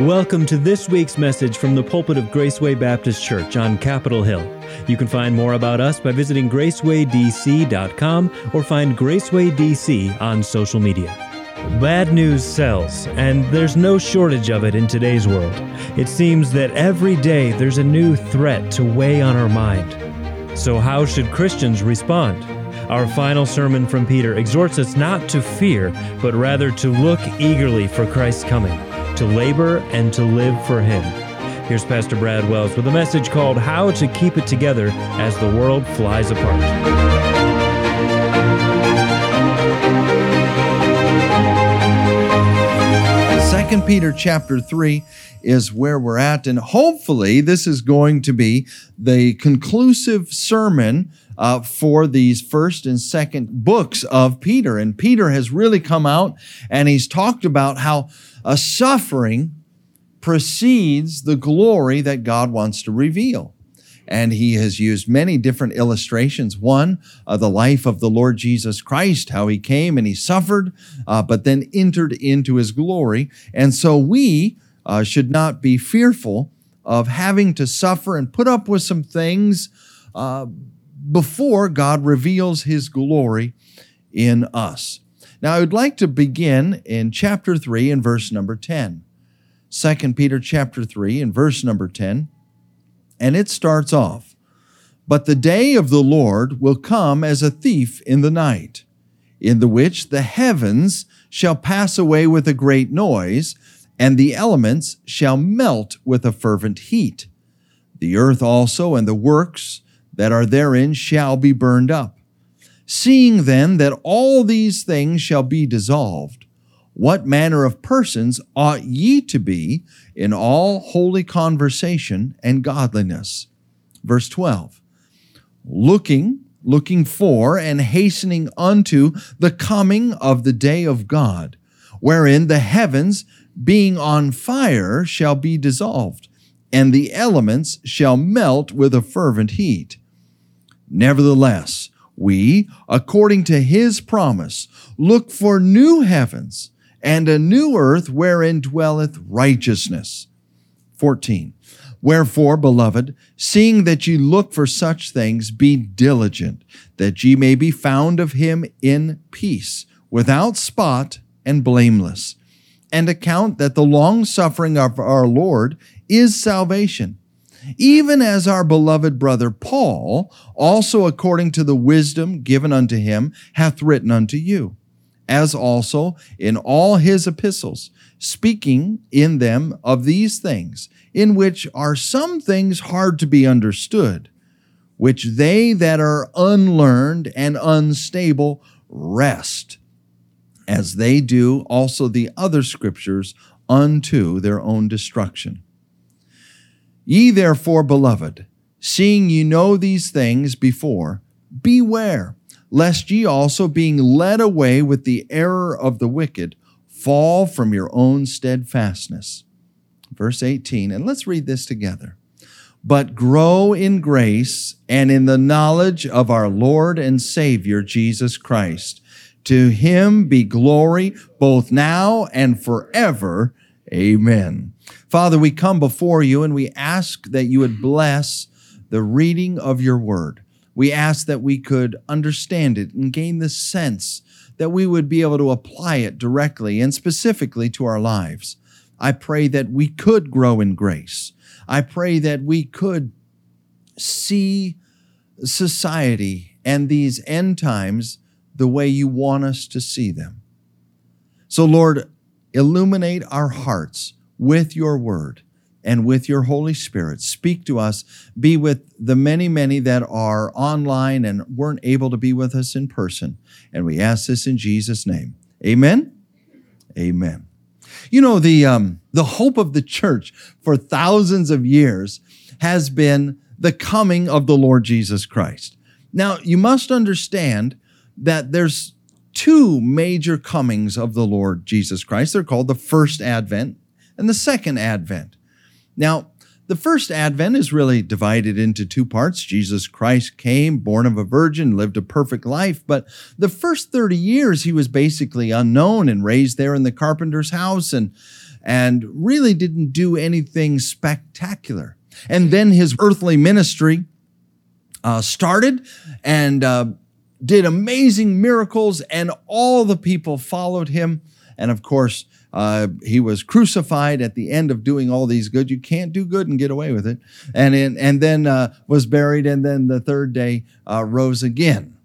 Welcome to this week's message from the pulpit of Graceway Baptist Church on Capitol Hill. You can find more about us by visiting gracewaydc.com or find Graceway DC on social media. Bad news sells, and there's no shortage of it in today's world. It seems that every day there's a new threat to weigh on our mind. So, how should Christians respond? Our final sermon from Peter exhorts us not to fear, but rather to look eagerly for Christ's coming to labor and to live for Him. Here's Pastor Brad Wells with a message called How to Keep It Together as the World Flies Apart. Second Peter chapter 3 is where we're at and hopefully this is going to be the conclusive sermon uh, for these first and second books of Peter and Peter has really come out and he's talked about how a suffering precedes the glory that God wants to reveal. And he has used many different illustrations. One, uh, the life of the Lord Jesus Christ, how he came and he suffered, uh, but then entered into his glory. And so we uh, should not be fearful of having to suffer and put up with some things uh, before God reveals his glory in us. Now, I would like to begin in chapter 3 and verse number 10. 2 Peter chapter 3 and verse number 10. And it starts off But the day of the Lord will come as a thief in the night, in the which the heavens shall pass away with a great noise, and the elements shall melt with a fervent heat. The earth also and the works that are therein shall be burned up. Seeing then that all these things shall be dissolved, what manner of persons ought ye to be in all holy conversation and godliness? Verse 12. Looking, looking for, and hastening unto the coming of the day of God, wherein the heavens, being on fire, shall be dissolved, and the elements shall melt with a fervent heat. Nevertheless, we, according to his promise, look for new heavens and a new earth wherein dwelleth righteousness. 14. Wherefore, beloved, seeing that ye look for such things, be diligent, that ye may be found of him in peace, without spot and blameless, and account that the long suffering of our Lord is salvation even as our beloved brother Paul, also according to the wisdom given unto him, hath written unto you, as also in all his epistles, speaking in them of these things, in which are some things hard to be understood, which they that are unlearned and unstable wrest, as they do also the other scriptures unto their own destruction. Ye therefore, beloved, seeing ye know these things before, beware, lest ye also, being led away with the error of the wicked, fall from your own steadfastness. Verse 18, and let's read this together. But grow in grace and in the knowledge of our Lord and Savior Jesus Christ. To him be glory both now and forever. Amen. Father, we come before you and we ask that you would bless the reading of your word. We ask that we could understand it and gain the sense that we would be able to apply it directly and specifically to our lives. I pray that we could grow in grace. I pray that we could see society and these end times the way you want us to see them. So, Lord, illuminate our hearts with your word and with your Holy Spirit. Speak to us. Be with the many, many that are online and weren't able to be with us in person. And we ask this in Jesus' name. Amen. Amen. You know, the, um, the hope of the church for thousands of years has been the coming of the Lord Jesus Christ. Now, you must understand that there's two major comings of the Lord Jesus Christ. They're called the first advent and the second advent. Now, the first advent is really divided into two parts. Jesus Christ came, born of a virgin, lived a perfect life, but the first 30 years he was basically unknown and raised there in the carpenter's house and and really didn't do anything spectacular. And then his earthly ministry uh, started and uh, did amazing miracles, and all the people followed him. And of course, uh, he was crucified at the end of doing all these good. You can't do good and get away with it. And in, and then uh, was buried, and then the third day uh, rose again.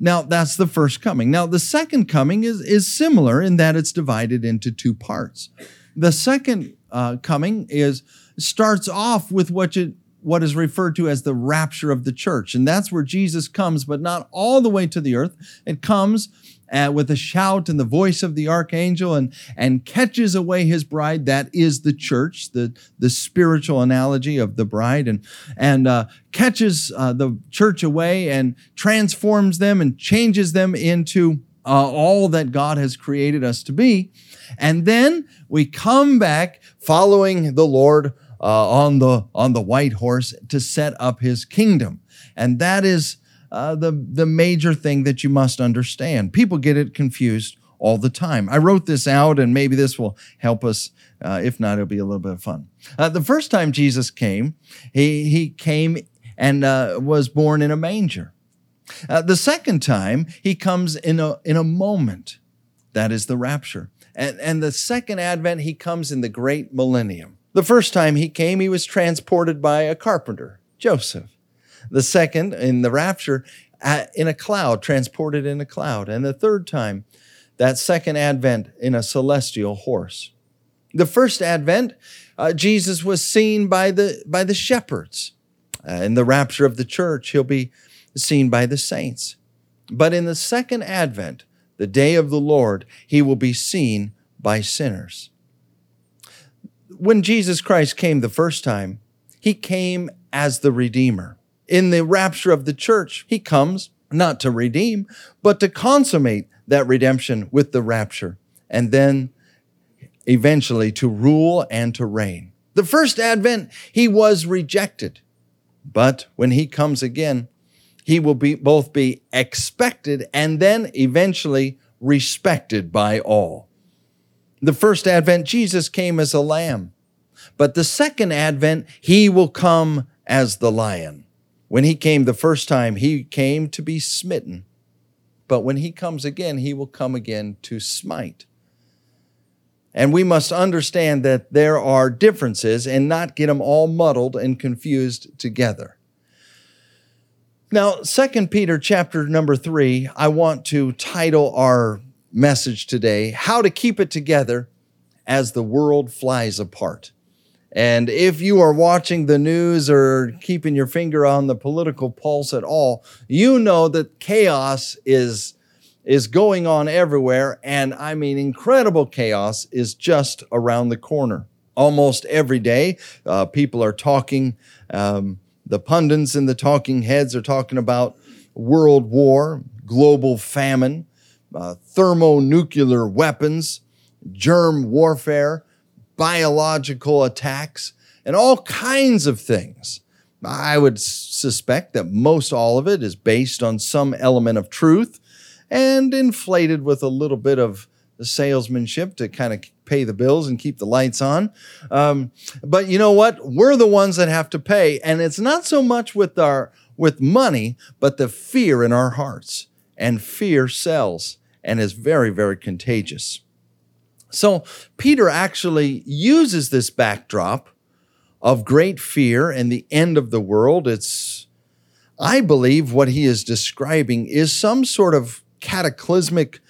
Now that's the first coming. Now the second coming is is similar in that it's divided into two parts. The second uh, coming is starts off with what you what is referred to as the rapture of the church. And that's where Jesus comes, but not all the way to the earth. It comes uh, with a shout and the voice of the archangel and, and catches away his bride. That is the church, the, the spiritual analogy of the bride, and, and uh, catches uh, the church away and transforms them and changes them into uh, all that God has created us to be. And then we come back following the Lord uh, on the on the white horse to set up his kingdom, and that is uh, the the major thing that you must understand. People get it confused all the time. I wrote this out, and maybe this will help us. Uh, if not, it'll be a little bit of fun. Uh, the first time Jesus came, he he came and uh, was born in a manger. Uh, the second time, he comes in a in a moment. That is the rapture. And, and the second advent, he comes in the great millennium. The first time he came, he was transported by a carpenter, Joseph. The second, in the rapture, in a cloud, transported in a cloud. And the third time, that second advent in a celestial horse. The first advent, uh, Jesus was seen by the, by the shepherds. Uh, in the rapture of the church, he'll be seen by the saints. But in the second advent, the day of the Lord, he will be seen by sinners when Jesus Christ came the first time, he came as the Redeemer. In the rapture of the church, he comes not to redeem, but to consummate that redemption with the rapture, and then eventually to rule and to reign. The first advent, he was rejected. But when he comes again, he will be both be expected and then eventually respected by all. The first advent, Jesus came as a lamb. But the second advent, he will come as the lion. When he came the first time, he came to be smitten. But when he comes again, he will come again to smite. And we must understand that there are differences and not get them all muddled and confused together. Now, 2 Peter chapter number 3, I want to title our message today, How to Keep It Together as the World Flies Apart. And if you are watching the news or keeping your finger on the political pulse at all, you know that chaos is, is going on everywhere. And I mean, incredible chaos is just around the corner. Almost every day, uh, people are talking, um, the pundits and the talking heads are talking about world war, global famine, uh, thermonuclear weapons, germ warfare, biological attacks, and all kinds of things. I would suspect that most all of it is based on some element of truth and inflated with a little bit of salesmanship to kind of pay the bills and keep the lights on. Um, but you know what? We're the ones that have to pay, and it's not so much with our with money, but the fear in our hearts. And fear sells and is very, very contagious. So Peter actually uses this backdrop of great fear and the end of the world. It's, I believe, what he is describing is some sort of cataclysmic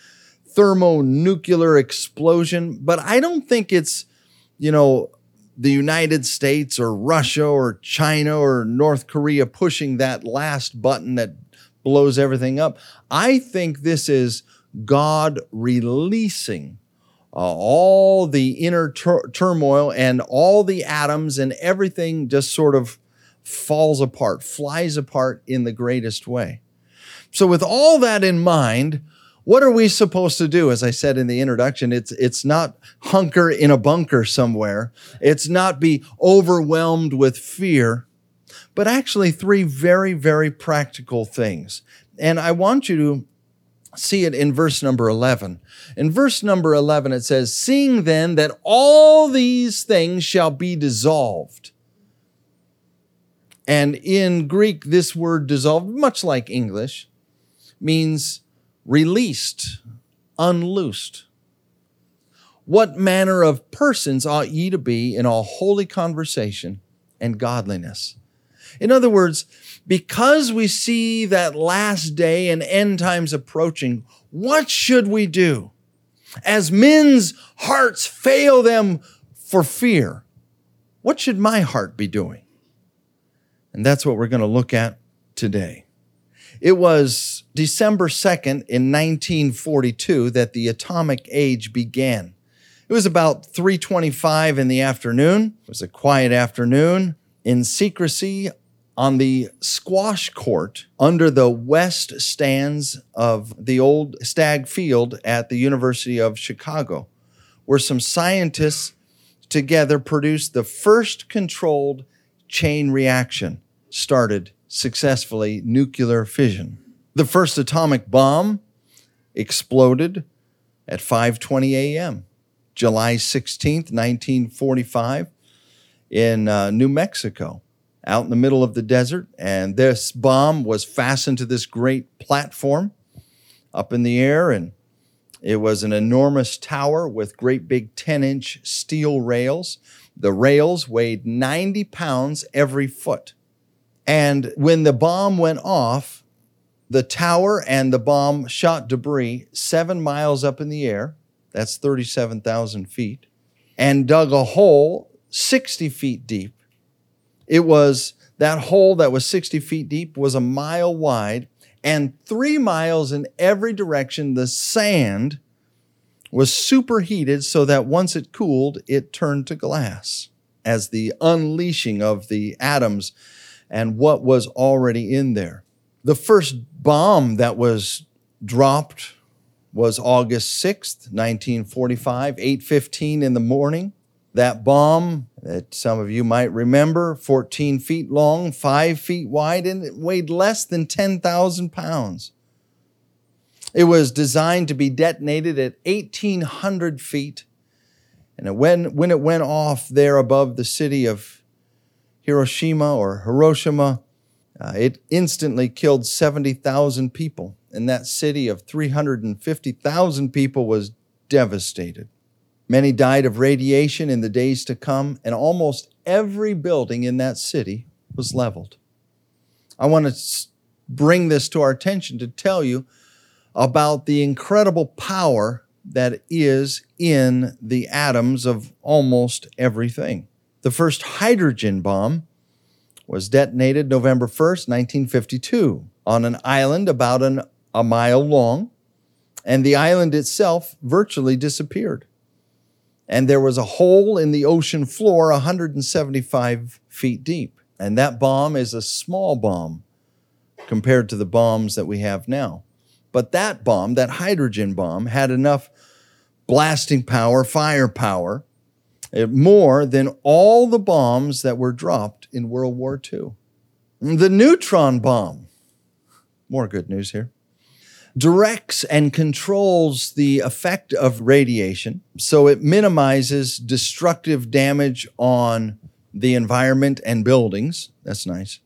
thermonuclear explosion, but I don't think it's, you know, the United States or Russia or China or North Korea pushing that last button that blows everything up. I think this is God releasing Uh, all the inner tur- turmoil and all the atoms and everything just sort of falls apart, flies apart in the greatest way. So, with all that in mind, what are we supposed to do? As I said in the introduction, it's, it's not hunker in a bunker somewhere. It's not be overwhelmed with fear, but actually three very, very practical things. And I want you to see it in verse number 11. In verse number 11, it says, Seeing then that all these things shall be dissolved. And in Greek, this word dissolved, much like English, means released, unloosed. What manner of persons ought ye to be in all holy conversation and godliness? In other words, because we see that last day and end times approaching, what should we do? As men's hearts fail them for fear, what should my heart be doing? And that's what we're going to look at today. It was December 2nd in 1942 that the atomic age began. It was about 3:25 in the afternoon. It was a quiet afternoon. In secrecy, on the squash court under the west stands of the old Stagg Field at the University of Chicago, where some scientists together produced the first controlled chain reaction started successfully nuclear fission. The first atomic bomb exploded at 5:20 a.m. July 16th, 1945 in uh, New Mexico out in the middle of the desert. And this bomb was fastened to this great platform up in the air. And it was an enormous tower with great big 10 inch steel rails. The rails weighed 90 pounds every foot. And when the bomb went off, the tower and the bomb shot debris seven miles up in the air. That's 37,000 feet. And dug a hole 60 feet deep it was that hole that was 60 feet deep was a mile wide and three miles in every direction. The sand was superheated so that once it cooled, it turned to glass as the unleashing of the atoms and what was already in there. The first bomb that was dropped was August 6th, 1945, 8:15 in the morning. That bomb that some of you might remember, 14 feet long, 5 feet wide, and it weighed less than 10,000 pounds. It was designed to be detonated at 1,800 feet. And when, when it went off there above the city of Hiroshima or Hiroshima, uh, it instantly killed 70,000 people. And that city of 350,000 people was devastated. Many died of radiation in the days to come, and almost every building in that city was leveled. I want to bring this to our attention to tell you about the incredible power that is in the atoms of almost everything. The first hydrogen bomb was detonated November 1st, 1952, on an island about an, a mile long, and the island itself virtually disappeared and there was a hole in the ocean floor 175 feet deep. And that bomb is a small bomb compared to the bombs that we have now. But that bomb, that hydrogen bomb, had enough blasting power, firepower, eh, more than all the bombs that were dropped in World War II. The neutron bomb, more good news here directs and controls the effect of radiation. So it minimizes destructive damage on the environment and buildings. That's nice.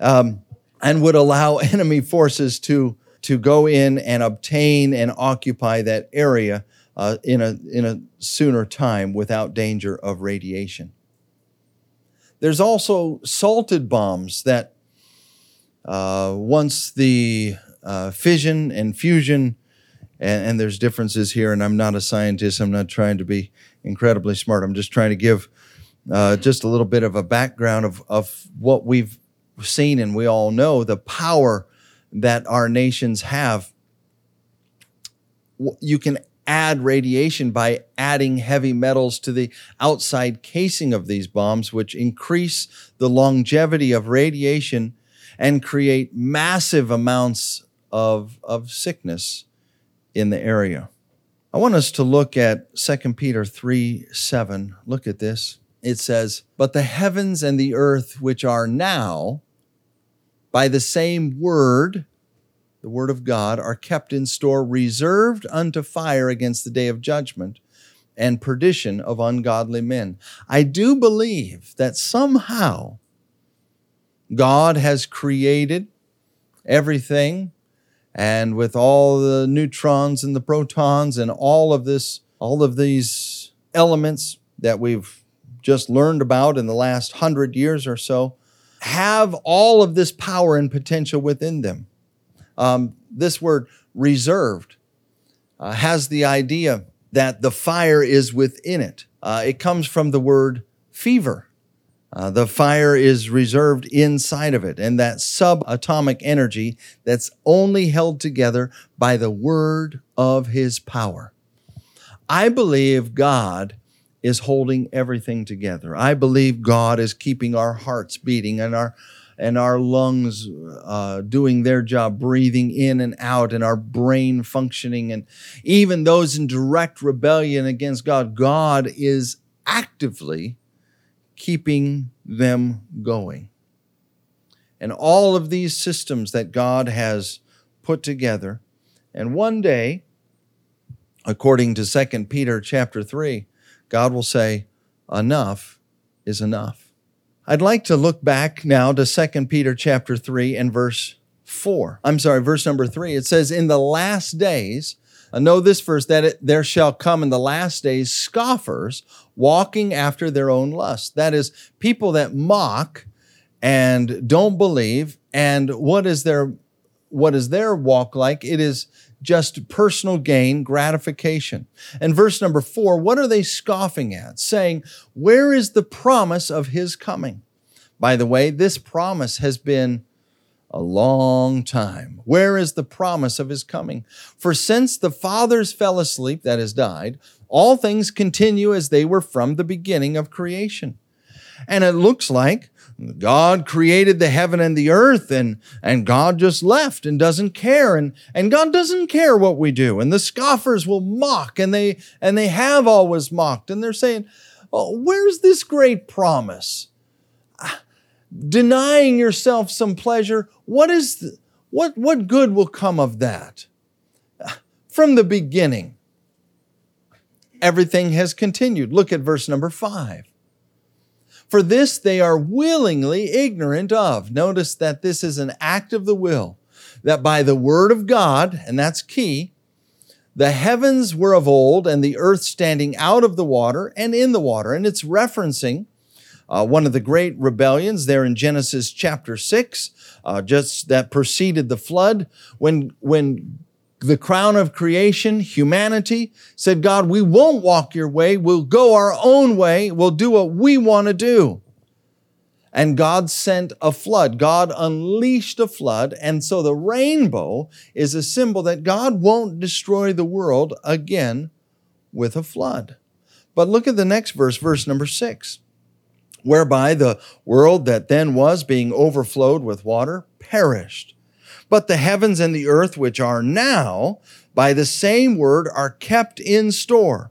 Um, and would allow enemy forces to, to go in and obtain and occupy that area uh, in, a, in a sooner time without danger of radiation. There's also salted bombs that uh, once the uh, fission and fusion, and, and, there's differences here. And I'm not a scientist. I'm not trying to be incredibly smart. I'm just trying to give uh, just a little bit of a background of, of what we've seen, and we all know the power that our nations have. You can add radiation by adding heavy metals to the outside casing of these bombs, which increase the longevity of radiation and create massive amounts of, of sickness in the area. I want us to look at 2 Peter 3 7. Look at this. It says, But the heavens and the earth, which are now, by the same word the word of God, are kept in store, reserved unto fire against the day of judgment and perdition of ungodly men. I do believe that somehow God has created everything and with all the neutrons and the protons and all of this all of these elements that we've just learned about in the last 100 years or so have all of this power and potential within them um, this word reserved uh, has the idea that the fire is within it. Uh, it comes from the word fever. Uh, the fire is reserved inside of it, and that subatomic energy that's only held together by the word of his power. I believe God is holding everything together. I believe God is keeping our hearts beating and our and our lungs uh, doing their job, breathing in and out, and our brain functioning, and even those in direct rebellion against God, God is actively keeping them going. And all of these systems that God has put together, and one day, according to 2 Peter chapter 3, God will say, enough is enough. I'd like to look back now to 2 Peter chapter 3 and verse 4. I'm sorry, verse number 3. It says, In the last days, I know this verse, that it, there shall come in the last days scoffers walking after their own lust. That is, people that mock and don't believe. And what is their what is their walk like? It is just personal gain, gratification. And verse number four, what are they scoffing at? Saying, Where is the promise of his coming? By the way, this promise has been a long time. Where is the promise of his coming? For since the fathers fell asleep, that is, died, all things continue as they were from the beginning of creation. And it looks like God created the heaven and the earth and, and God just left and doesn't care. And, and God doesn't care what we do. And the scoffers will mock and they, and they have always mocked. And they're saying, oh, where's this great promise? Ah, denying yourself some pleasure, what is, the, what, what good will come of that? Ah, from the beginning, everything has continued. Look at verse number five. For this they are willingly ignorant of. Notice that this is an act of the will, that by the word of God, and that's key, the heavens were of old and the earth standing out of the water and in the water. And it's referencing uh, one of the great rebellions there in Genesis chapter 6, uh, just that preceded the flood, when, when the crown of creation, humanity, said, God, we won't walk your way. We'll go our own way. We'll do what we want to do. And God sent a flood. God unleashed a flood. And so the rainbow is a symbol that God won't destroy the world again with a flood. But look at the next verse, verse number six. Whereby the world that then was being overflowed with water perished but the heavens and the earth, which are now, by the same word, are kept in store,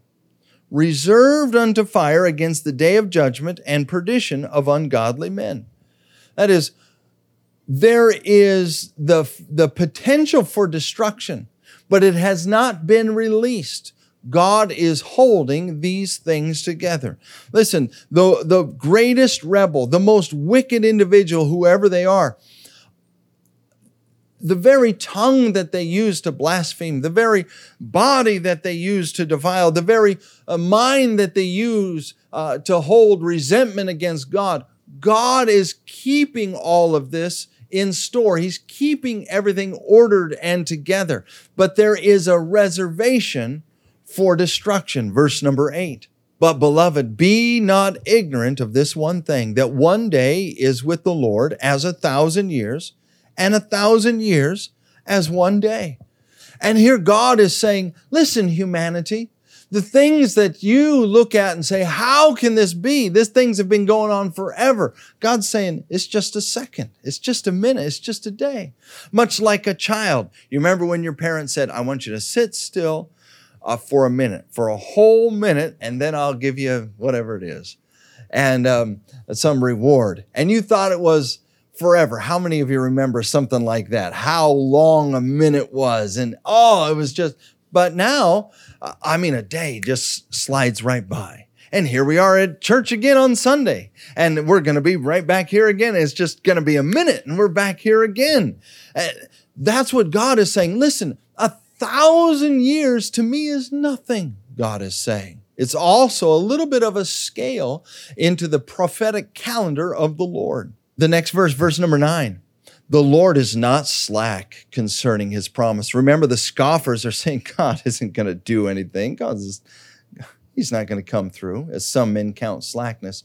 reserved unto fire against the day of judgment and perdition of ungodly men. That is, there is the, the potential for destruction, but it has not been released. God is holding these things together. Listen, the, the greatest rebel, the most wicked individual, whoever they are, the very tongue that they use to blaspheme, the very body that they use to defile, the very uh, mind that they use uh, to hold resentment against God. God is keeping all of this in store. He's keeping everything ordered and together. But there is a reservation for destruction. Verse number eight. But beloved, be not ignorant of this one thing, that one day is with the Lord as a thousand years and a thousand years as one day. And here God is saying, listen, humanity, the things that you look at and say, how can this be? These things have been going on forever. God's saying, it's just a second. It's just a minute. It's just a day. Much like a child. You remember when your parents said, I want you to sit still uh, for a minute, for a whole minute, and then I'll give you whatever it is and um, some reward. And you thought it was forever. How many of you remember something like that? How long a minute was, and oh, it was just. But now, uh, I mean, a day just slides right by. And here we are at church again on Sunday. And we're going to be right back here again. It's just going to be a minute and we're back here again. Uh, that's what God is saying. Listen, a thousand years to me is nothing, God is saying. It's also a little bit of a scale into the prophetic calendar of the Lord. The next verse, verse number nine. The Lord is not slack concerning his promise. Remember, the scoffers are saying God isn't going to do anything. God's He's not going to come through, as some men count slackness.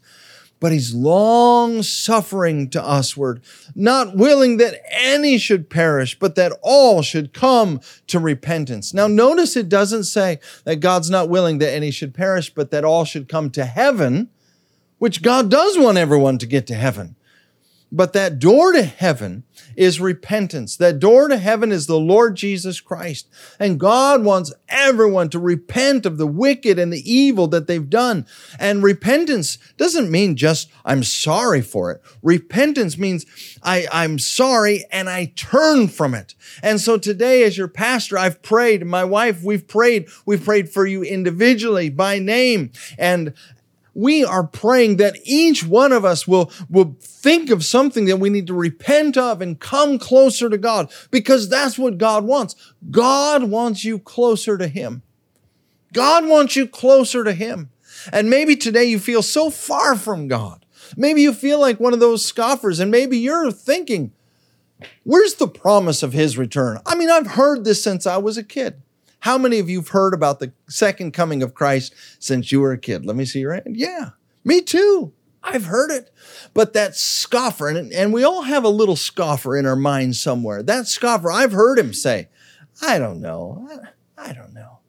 But he's long suffering to usward, not willing that any should perish, but that all should come to repentance. Now, notice it doesn't say that God's not willing that any should perish, but that all should come to heaven, which God does want everyone to get to heaven. But that door to heaven is repentance. That door to heaven is the Lord Jesus Christ. And God wants everyone to repent of the wicked and the evil that they've done. And repentance doesn't mean just, I'm sorry for it. Repentance means I, I'm sorry and I turn from it. And so today, as your pastor, I've prayed, my wife, we've prayed, we've prayed for you individually by name. And we are praying that each one of us will, will think of something that we need to repent of and come closer to God because that's what God wants. God wants you closer to Him. God wants you closer to Him. And maybe today you feel so far from God. Maybe you feel like one of those scoffers, and maybe you're thinking, where's the promise of His return? I mean, I've heard this since I was a kid. How many of you have heard about the second coming of Christ since you were a kid? Let me see your hand. Yeah, me too. I've heard it. But that scoffer, and, and we all have a little scoffer in our mind somewhere. That scoffer, I've heard him say, I don't know. I, I don't know.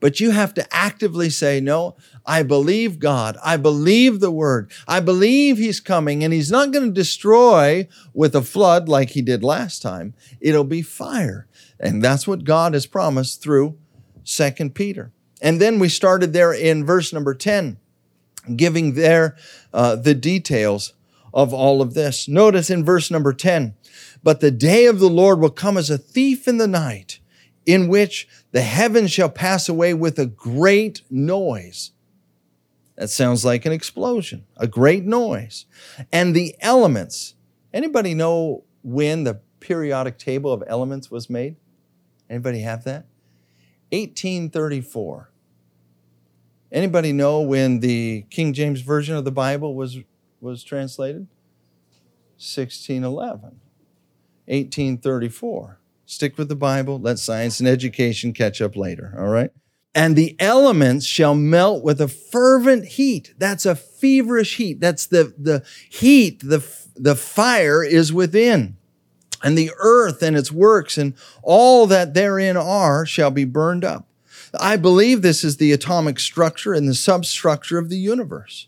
But you have to actively say, No, I believe God. I believe the word. I believe He's coming, and He's not going to destroy with a flood like He did last time. It'll be fire. And that's what God has promised through Second Peter. And then we started there in verse number 10, giving there uh, the details of all of this. Notice in verse number 10, but the day of the Lord will come as a thief in the night, in which the heavens shall pass away with a great noise. That sounds like an explosion, a great noise. And the elements, anybody know when the periodic table of elements was made? Anybody have that? 1834. Anybody know when the King James Version of the Bible was, was translated? 1611. 1834. Stick with the Bible. Let science and education catch up later, all right? And the elements shall melt with a fervent heat. That's a feverish heat. That's the, the heat, the, the fire is within and the earth and its works and all that therein are shall be burned up. I believe this is the atomic structure and the substructure of the universe.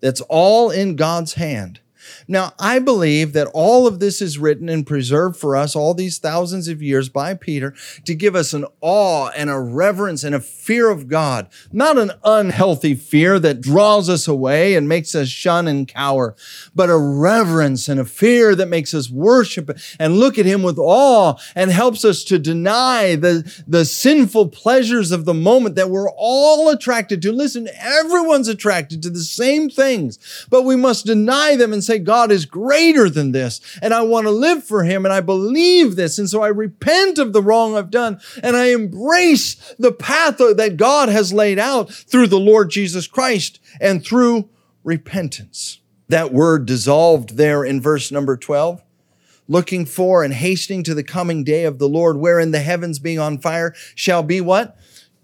That's all in God's hand. Now, I believe that all of this is written and preserved for us all these thousands of years by Peter to give us an awe and a reverence and a fear of God, not an unhealthy fear that draws us away and makes us shun and cower, but a reverence and a fear that makes us worship and look at Him with awe and helps us to deny the, the sinful pleasures of the moment that we're all attracted to. Listen, everyone's attracted to the same things, but we must deny them and say, say, God is greater than this, and I want to live for Him, and I believe this. And so I repent of the wrong I've done, and I embrace the path that God has laid out through the Lord Jesus Christ and through repentance. That word dissolved there in verse number 12 looking for and hastening to the coming day of the Lord, wherein the heavens being on fire shall be what?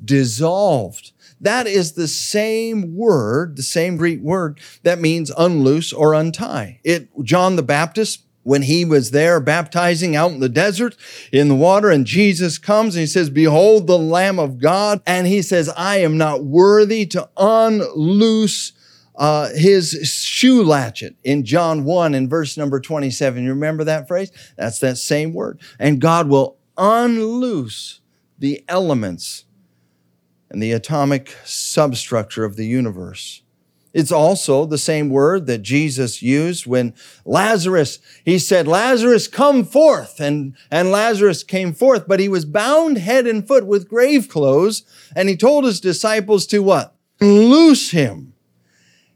Dissolved. That is the same word, the same Greek word that means unloose or untie. It, John the Baptist, when he was there baptizing out in the desert in the water and Jesus comes and he says, behold the Lamb of God. And he says, I am not worthy to unloose uh, his shoe latchet in John 1 in verse number 27. You remember that phrase? That's that same word. And God will unloose the elements and the atomic substructure of the universe. It's also the same word that Jesus used when Lazarus, he said, Lazarus, come forth. And, and Lazarus came forth, but he was bound head and foot with grave clothes. And he told his disciples to what? Loose him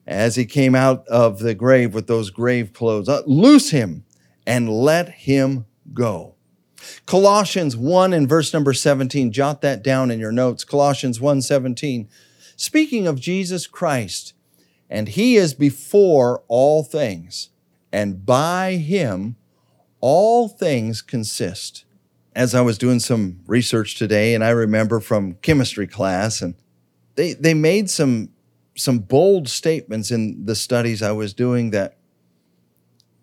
as he came out of the grave with those grave clothes. Uh, loose him and let him go. Colossians 1 and verse number 17, jot that down in your notes. Colossians 1 17. Speaking of Jesus Christ, and he is before all things, and by him all things consist. As I was doing some research today, and I remember from chemistry class, and they, they made some, some bold statements in the studies I was doing that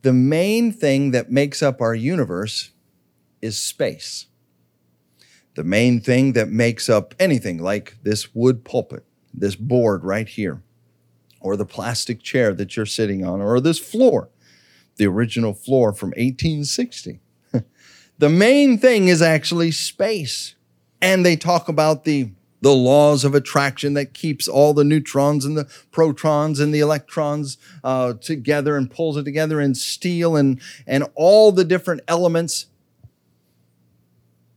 the main thing that makes up our universe is space. The main thing that makes up anything like this wood pulpit, this board right here, or the plastic chair that you're sitting on, or this floor, the original floor from 1860. the main thing is actually space. And they talk about the the laws of attraction that keeps all the neutrons and the protons and the electrons uh, together and pulls it together in steel and, and all the different elements.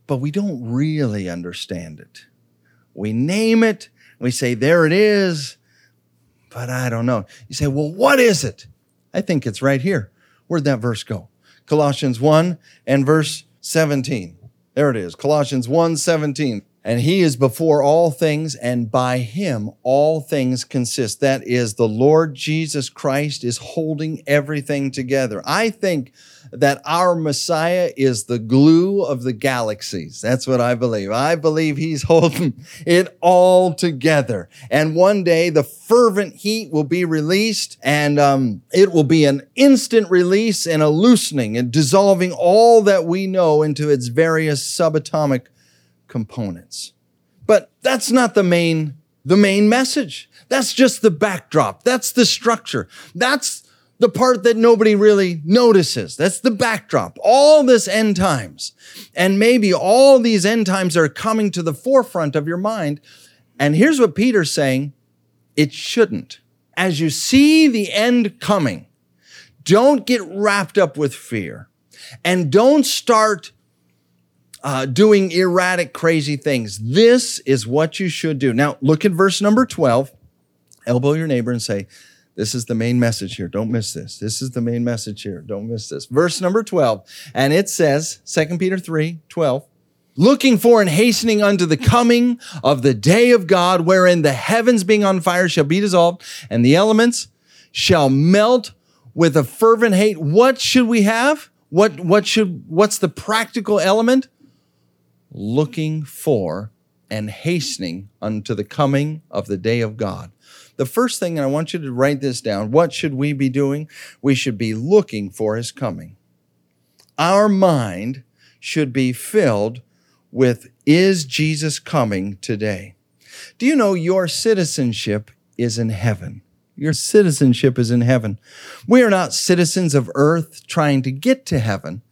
But we don't really understand it. We name it, we say, there it is, but I don't know. You say, well, what is it? I think it's right here. Where'd that verse go? Colossians 1 and verse 17. There it is. Colossians 1 17 and he is before all things, and by him all things consist. That is, the Lord Jesus Christ is holding everything together. I think that our Messiah is the glue of the galaxies. That's what I believe. I believe he's holding it all together. And one day the fervent heat will be released and um, it will be an instant release and a loosening and dissolving all that we know into its various subatomic components. But that's not the main, the main message. That's just the backdrop. That's the structure. That's the part that nobody really notices. That's the backdrop. All this end times. And maybe all these end times are coming to the forefront of your mind. And here's what Peter's saying. It shouldn't. As you see the end coming, don't get wrapped up with fear and don't start uh, doing erratic, crazy things. This is what you should do. Now, look at verse number 12. Elbow your neighbor and say, This is the main message here. Don't miss this. This is the main message here. Don't miss this. Verse number 12. And it says, 2 Peter 3 12, looking for and hastening unto the coming of the day of God, wherein the heavens being on fire shall be dissolved, and the elements shall melt with a fervent hate. What should we have? What, what should, what's the practical element? Looking for and hastening unto the coming of the day of God. The first thing, and I want you to write this down, what should we be doing? We should be looking for his coming. Our mind should be filled with, is Jesus coming today? Do you know your citizenship is in heaven? Your citizenship is in heaven. We are not citizens of earth trying to get to heaven.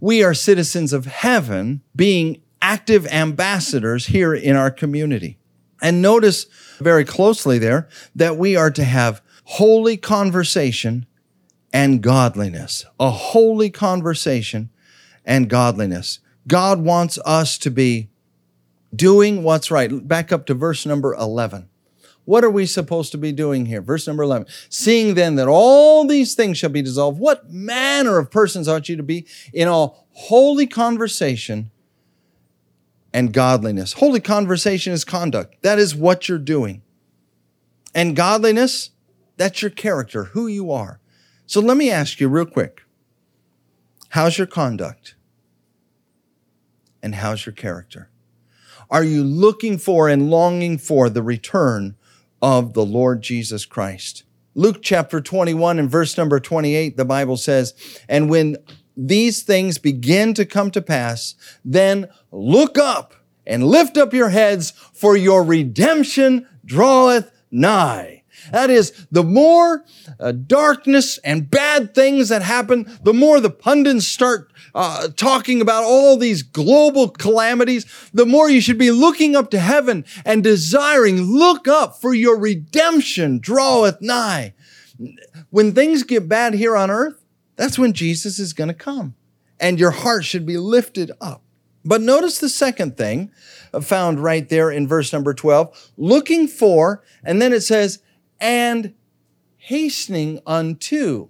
We are citizens of heaven being active ambassadors here in our community. And notice very closely there that we are to have holy conversation and godliness. A holy conversation and godliness. God wants us to be doing what's right. Back up to verse number 11. What are we supposed to be doing here? Verse number 11. Seeing then that all these things shall be dissolved, what manner of persons ought you to be in all holy conversation and godliness. Holy conversation is conduct. That is what you're doing. And godliness, that's your character, who you are. So let me ask you real quick how's your conduct? And how's your character? Are you looking for and longing for the return of the Lord Jesus Christ? Luke chapter 21 and verse number 28, the Bible says, And when these things begin to come to pass, then look up and lift up your heads, for your redemption draweth nigh. That is, the more uh, darkness and bad things that happen, the more the pundits start uh, talking about all these global calamities, the more you should be looking up to heaven and desiring, look up for your redemption draweth nigh. When things get bad here on earth, that's when Jesus is going to come and your heart should be lifted up. But notice the second thing found right there in verse number 12 looking for, and then it says, and hastening unto.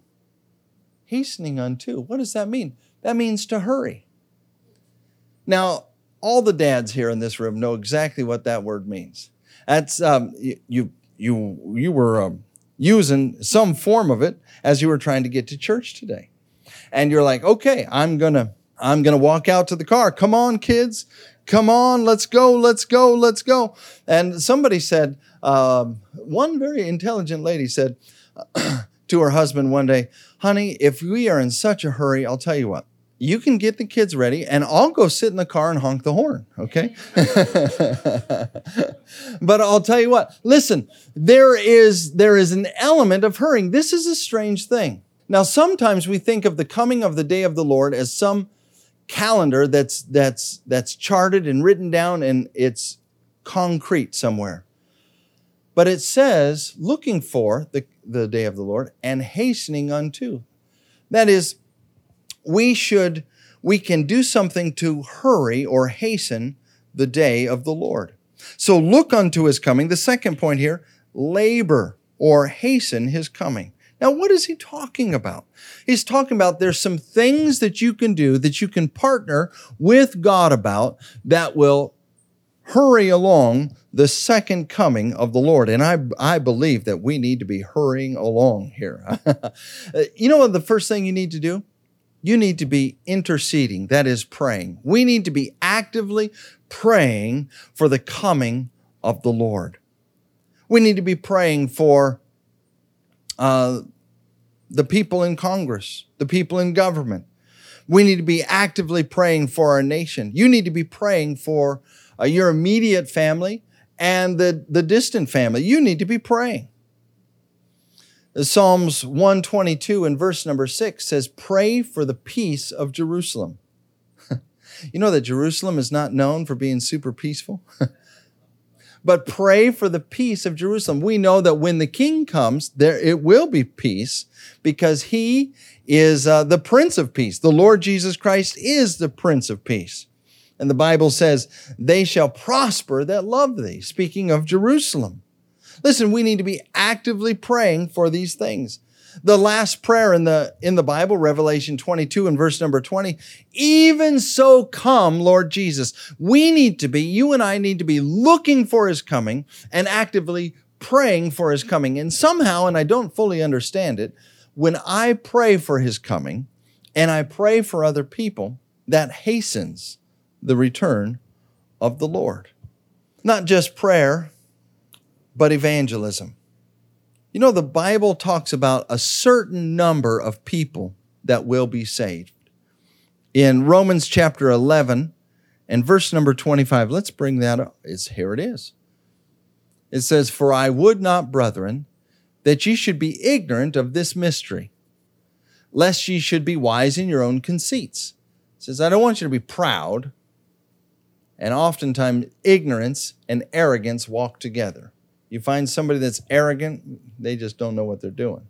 Hastening unto. What does that mean? That means to hurry. Now, all the dads here in this room know exactly what that word means. That's um, you, you, you were um, using some form of it as you were trying to get to church today, and you're like, okay, I'm gonna, I'm gonna walk out to the car. Come on, kids, come on, let's go, let's go, let's go. And somebody said, um, one very intelligent lady said to her husband one day, honey, if we are in such a hurry, I'll tell you what, you can get the kids ready and I'll go sit in the car and honk the horn, okay? but I'll tell you what, listen, there is there is an element of hurrying. This is a strange thing. Now sometimes we think of the coming of the day of the Lord as some calendar that's that's that's charted and written down and it's concrete somewhere. But it says looking for the, the day of the Lord and hastening unto. That is, we should, we can do something to hurry or hasten the day of the Lord. So look unto his coming. The second point here, labor or hasten his coming. Now, what is he talking about? He's talking about there's some things that you can do that you can partner with God about that will hurry along the second coming of the Lord. And I, I believe that we need to be hurrying along here. you know what the first thing you need to do? You need to be interceding, that is, praying. We need to be actively praying for the coming of the Lord. We need to be praying for uh, the people in Congress, the people in government. We need to be actively praying for our nation. You need to be praying for uh, your immediate family and the, the distant family. You need to be praying. Psalms 122 and verse number 6 says, Pray for the peace of Jerusalem. you know that Jerusalem is not known for being super peaceful? but pray for the peace of Jerusalem. We know that when the king comes, there it will be peace because he is uh, the prince of peace. The Lord Jesus Christ is the prince of peace. And the Bible says, they shall prosper that love thee, speaking of Jerusalem. Listen, we need to be actively praying for these things. The last prayer in the in the Bible, Revelation 22 and verse number 20, even so come, Lord Jesus. We need to be, you and I need to be looking for his coming and actively praying for his coming. And somehow, and I don't fully understand it, when I pray for his coming and I pray for other people, that hastens the return of the Lord. Not just prayer, but evangelism. You know, the Bible talks about a certain number of people that will be saved. In Romans chapter 11 and verse number 25, let's bring that up. It's, here it is. It says, For I would not, brethren, that ye should be ignorant of this mystery, lest ye should be wise in your own conceits. It says, I don't want you to be proud, and oftentimes ignorance and arrogance walk together. You find somebody that's arrogant, they just don't know what they're doing.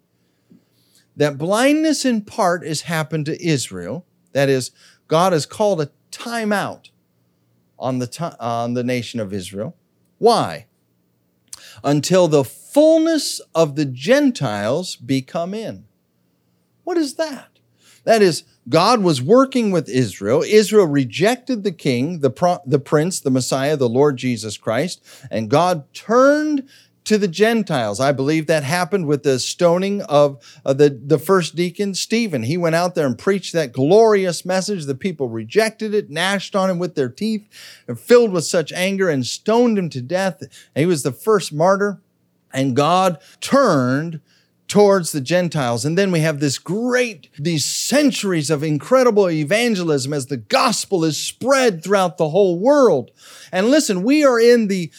That blindness in part has happened to Israel. That is, God has called a timeout on the, on the nation of Israel. Why? Until the fullness of the Gentiles be come in. What is that? That is, God was working with Israel. Israel rejected the king, the, pro- the prince, the Messiah, the Lord Jesus Christ, and God turned to the Gentiles. I believe that happened with the stoning of uh, the, the first deacon, Stephen. He went out there and preached that glorious message. The people rejected it, gnashed on him with their teeth, and filled with such anger and stoned him to death. he was the first martyr. And God turned towards the Gentiles. And then we have this great, these centuries of incredible evangelism as the gospel is spread throughout the whole world. And listen, we are in the,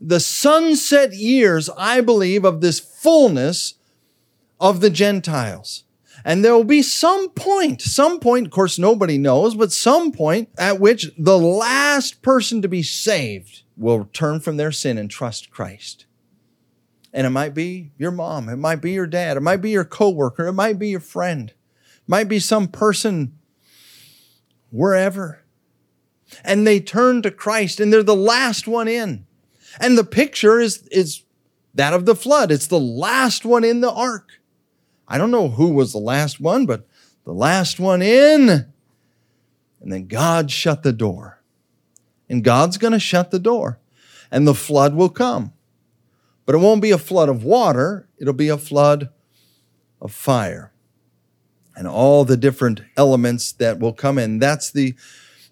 the sunset years, I believe, of this fullness of the Gentiles. And there will be some point, some point, of course, nobody knows, but some point at which the last person to be saved will turn from their sin and trust Christ. And it might be your mom, it might be your dad, it might be your coworker, it might be your friend, it might be some person wherever. And they turn to Christ and they're the last one in. And the picture is, is that of the flood. It's the last one in the ark. I don't know who was the last one, but the last one in. And then God shut the door. And God's going to shut the door. And the flood will come. But it won't be a flood of water, it'll be a flood of fire. And all the different elements that will come in. That's the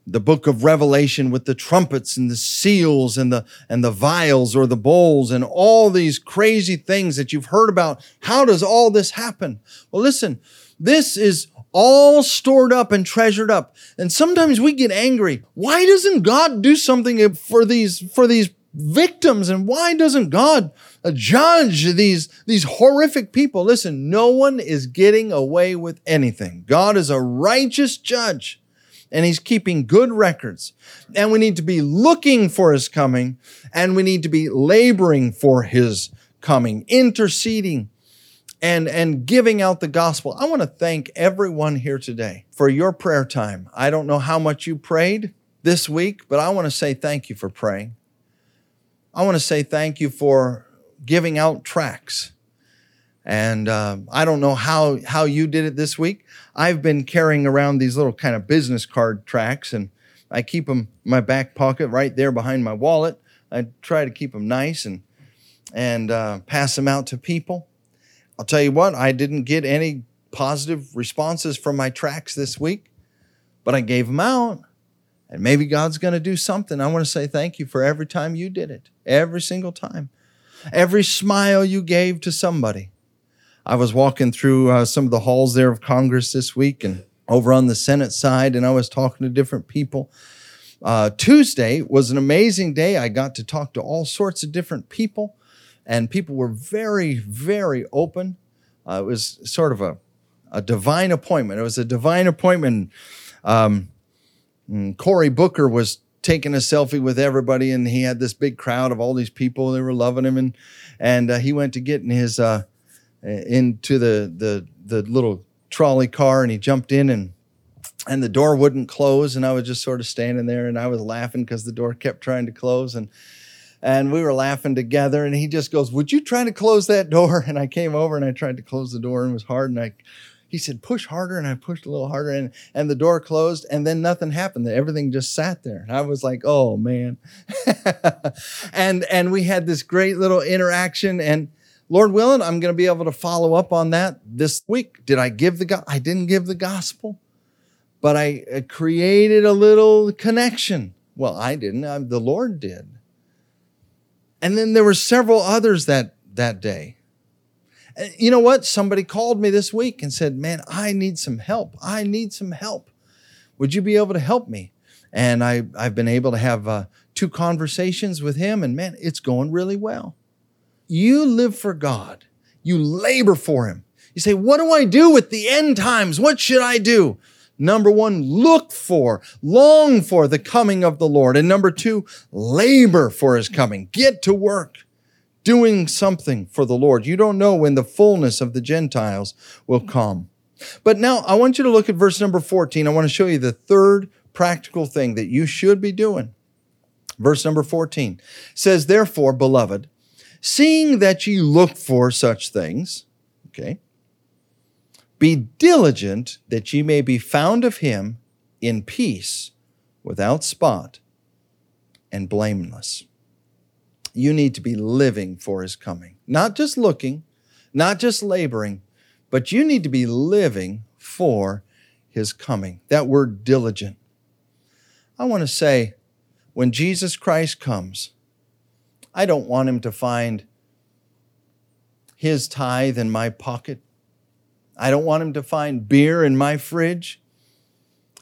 the book of revelation with the trumpets and the seals and the and the vials or the bowls and all these crazy things that you've heard about how does all this happen well listen this is all stored up and treasured up and sometimes we get angry why doesn't god do something for these for these victims and why doesn't god judge these these horrific people listen no one is getting away with anything god is a righteous judge and he's keeping good records. And we need to be looking for his coming and we need to be laboring for his coming, interceding and, and giving out the gospel. I want to thank everyone here today for your prayer time. I don't know how much you prayed this week, but I want to say thank you for praying. I want to say thank you for giving out tracts and uh, I don't know how how you did it this week. I've been carrying around these little kind of business card tracks, and I keep them in my back pocket right there behind my wallet. I try to keep them nice and and uh, pass them out to people. I'll tell you what, I didn't get any positive responses from my tracks this week, but I gave them out. And maybe God's going to do something. I want to say thank you for every time you did it, every single time, every smile you gave to somebody I was walking through uh, some of the halls there of Congress this week and over on the Senate side, and I was talking to different people. Uh, Tuesday was an amazing day. I got to talk to all sorts of different people, and people were very, very open. Uh, it was sort of a, a divine appointment. It was a divine appointment. Um, Cory Booker was taking a selfie with everybody, and he had this big crowd of all these people. They were loving him, and and uh, he went to get in his uh, into the the the little trolley car and he jumped in and and the door wouldn't close and I was just sort of standing there and I was laughing because the door kept trying to close and and we were laughing together and he just goes would you try to close that door and I came over and I tried to close the door and it was hard and I he said push harder and I pushed a little harder and and the door closed and then nothing happened everything just sat there and I was like oh man and and we had this great little interaction and Lord willing, I'm going to be able to follow up on that this week. Did I give the go- I didn't give the gospel, but I uh, created a little connection. Well, I didn't. I, the Lord did. And then there were several others that that day. You know what? Somebody called me this week and said, "Man, I need some help. I need some help. Would you be able to help me?" And I I've been able to have uh, two conversations with him, and man, it's going really well you live for God, you labor for Him. You say, What do I do with the end times? What should I do? Number one, look for, long for the coming of the Lord. And number two, labor for His coming. Get to work doing something for the Lord. You don't know when the fullness of the Gentiles will come. But now I want you to look at verse number 14. I want to show you the third practical thing that you should be doing. Verse number 14 says, Therefore, beloved, seeing that ye look for such things, okay, be diligent that ye may be found of him in peace, without spot, and blameless. You need to be living for his coming, not just looking, not just laboring, but you need to be living for his coming. That word diligent. I want to say, when Jesus Christ comes, I don't want him to find his tithe in my pocket. I don't want him to find beer in my fridge.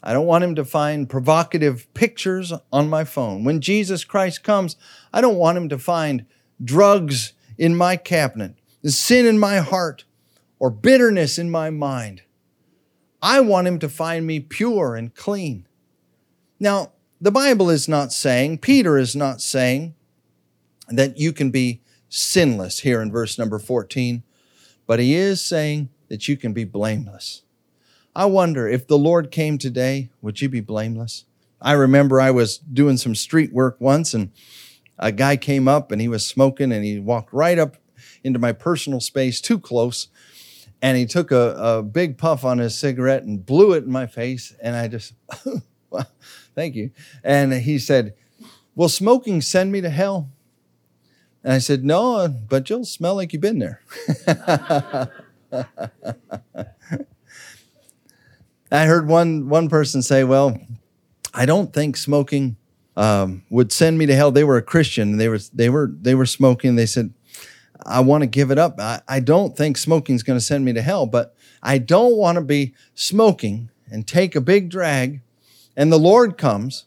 I don't want him to find provocative pictures on my phone. When Jesus Christ comes, I don't want him to find drugs in my cabinet, sin in my heart, or bitterness in my mind. I want him to find me pure and clean. Now, the Bible is not saying, Peter is not saying that you can be sinless here in verse number 14, but he is saying that you can be blameless. I wonder if the Lord came today, would you be blameless? I remember I was doing some street work once and a guy came up and he was smoking and he walked right up into my personal space too close and he took a, a big puff on his cigarette and blew it in my face and I just thank you. And he said, Will smoking send me to hell? And I said, No, but you'll smell like you've been there. I heard one, one person say, Well, I don't think smoking um, would send me to hell. They were a Christian. They were, they were, they were smoking. They said, I want to give it up. I, I don't think smoking is going to send me to hell, but I don't want to be smoking and take a big drag and the Lord comes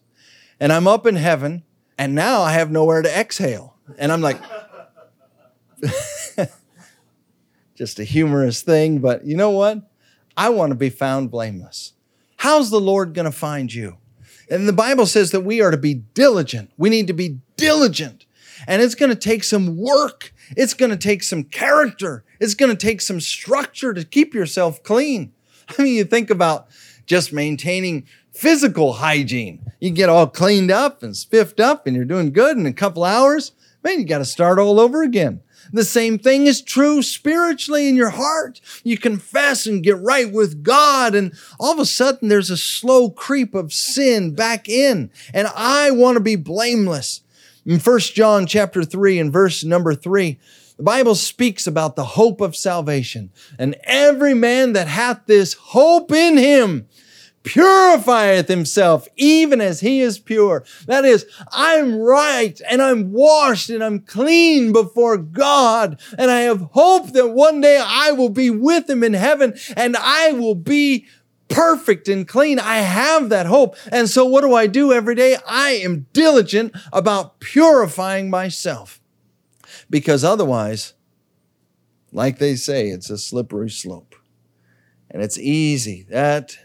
and I'm up in heaven and now I have nowhere to exhale. And I'm like, just a humorous thing, but you know what? I want to be found blameless. How's the Lord going to find you? And the Bible says that we are to be diligent. We need to be diligent. And it's going to take some work. It's going to take some character. It's going to take some structure to keep yourself clean. I mean, you think about just maintaining physical hygiene. You get all cleaned up and spiffed up and you're doing good in a couple hours. Man, you got to start all over again. The same thing is true spiritually in your heart. You confess and get right with God, and all of a sudden there's a slow creep of sin back in. And I want to be blameless. In 1 John chapter 3 and verse number 3, the Bible speaks about the hope of salvation. And every man that hath this hope in him purifieth himself even as he is pure. That is, I'm right and I'm washed and I'm clean before God. And I have hope that one day I will be with him in heaven and I will be perfect and clean. I have that hope. And so what do I do every day? I am diligent about purifying myself because otherwise, like they say, it's a slippery slope and it's easy. That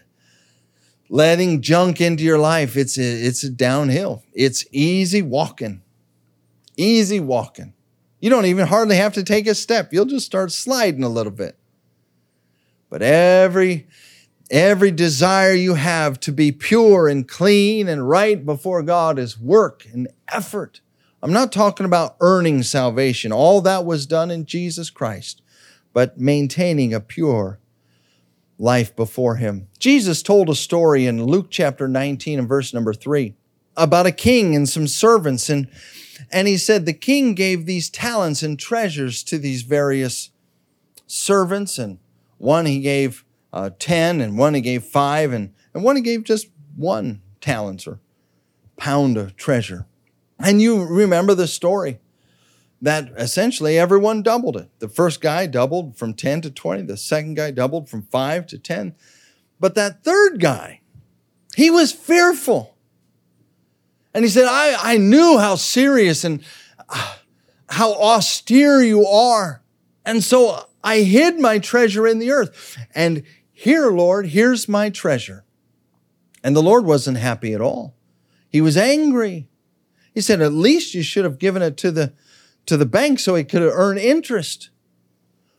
letting junk into your life, it's a, it's a downhill. It's easy walking. Easy walking. You don't even hardly have to take a step. You'll just start sliding a little bit. But every every desire you have to be pure and clean and right before God is work and effort. I'm not talking about earning salvation. All that was done in Jesus Christ, but maintaining a pure life before him. Jesus told a story in Luke chapter 19 and verse number 3 about a king and some servants and and he said the king gave these talents and treasures to these various servants and one he gave uh, 10 and one he gave 5 and and one he gave just one talent or pound of treasure. And you remember the story that essentially everyone doubled it. The first guy doubled from 10 to 20, the second guy doubled from 5 to 10. But that third guy, he was fearful. And he said, I, I knew how serious and uh, how austere you are. And so I hid my treasure in the earth. And here, Lord, here's my treasure. And the Lord wasn't happy at all. He was angry. He said, At least you should have given it to the to the bank so he could earn interest.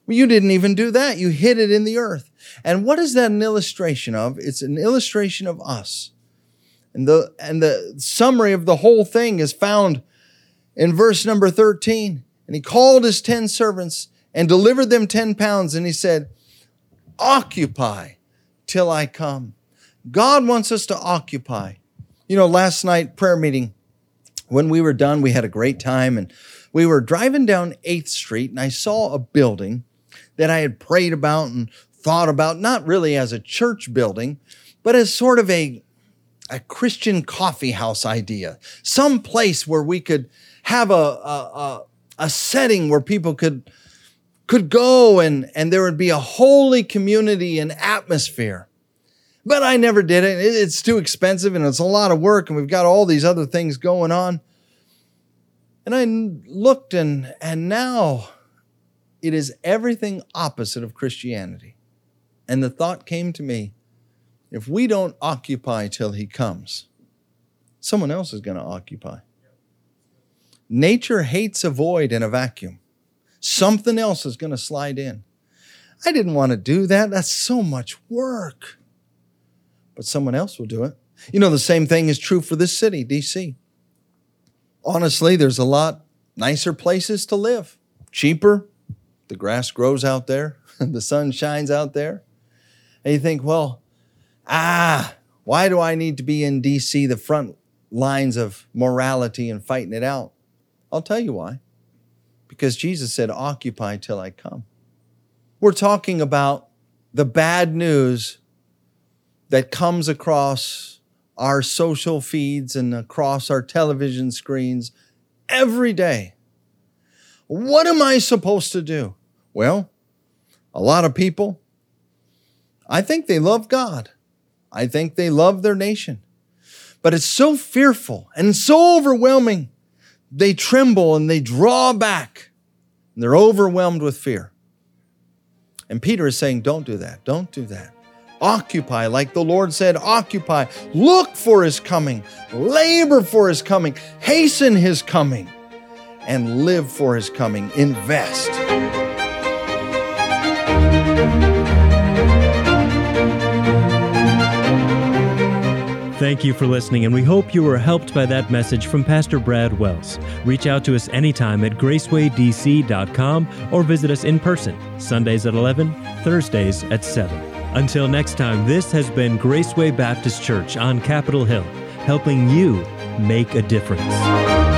Well, you didn't even do that. You hid it in the earth. And what is that an illustration of? It's an illustration of us. And the, and the summary of the whole thing is found in verse number 13. And he called his 10 servants and delivered them 10 pounds. And he said, Occupy till I come. God wants us to occupy. You know, last night, prayer meeting, when we were done, we had a great time. And we were driving down 8th Street and I saw a building that I had prayed about and thought about, not really as a church building, but as sort of a, a Christian coffee house idea, some place where we could have a, a, a, a setting where people could, could go and, and there would be a holy community and atmosphere. but I never did it. It's too expensive and it's a lot of work, and we've got all these other things going on. And I looked, and, and now it is everything opposite of Christianity. And the thought came to me if we don't occupy till he comes, someone else is going to occupy. Nature hates a void and a vacuum. Something else is going to slide in. I didn't want to do that. That's so much work. But someone else will do it. You know, the same thing is true for this city, DC. Honestly, there's a lot nicer places to live, cheaper. The grass grows out there, the sun shines out there. And you think, well, ah, why do I need to be in DC, the front lines of morality and fighting it out? I'll tell you why. Because Jesus said, Occupy till I come. We're talking about the bad news that comes across our social feeds and across our television screens every day. What am I supposed to do? Well, a lot of people, I think they love God. I think they love their nation. But it's so fearful and so overwhelming they tremble and they draw back. And they're overwhelmed with fear. And Peter is saying, Don't do that. Don't do that. Occupy, like the Lord said, occupy. Look for his coming. Labor for his coming. Hasten his coming. And live for his coming. Invest. Thank you for listening, and we hope you were helped by that message from Pastor Brad Wells. Reach out to us anytime at gracewaydc.com or visit us in person, Sundays at 11, Thursdays at 7. Until next time, this has been Graceway Baptist Church on Capitol Hill, helping you make a difference.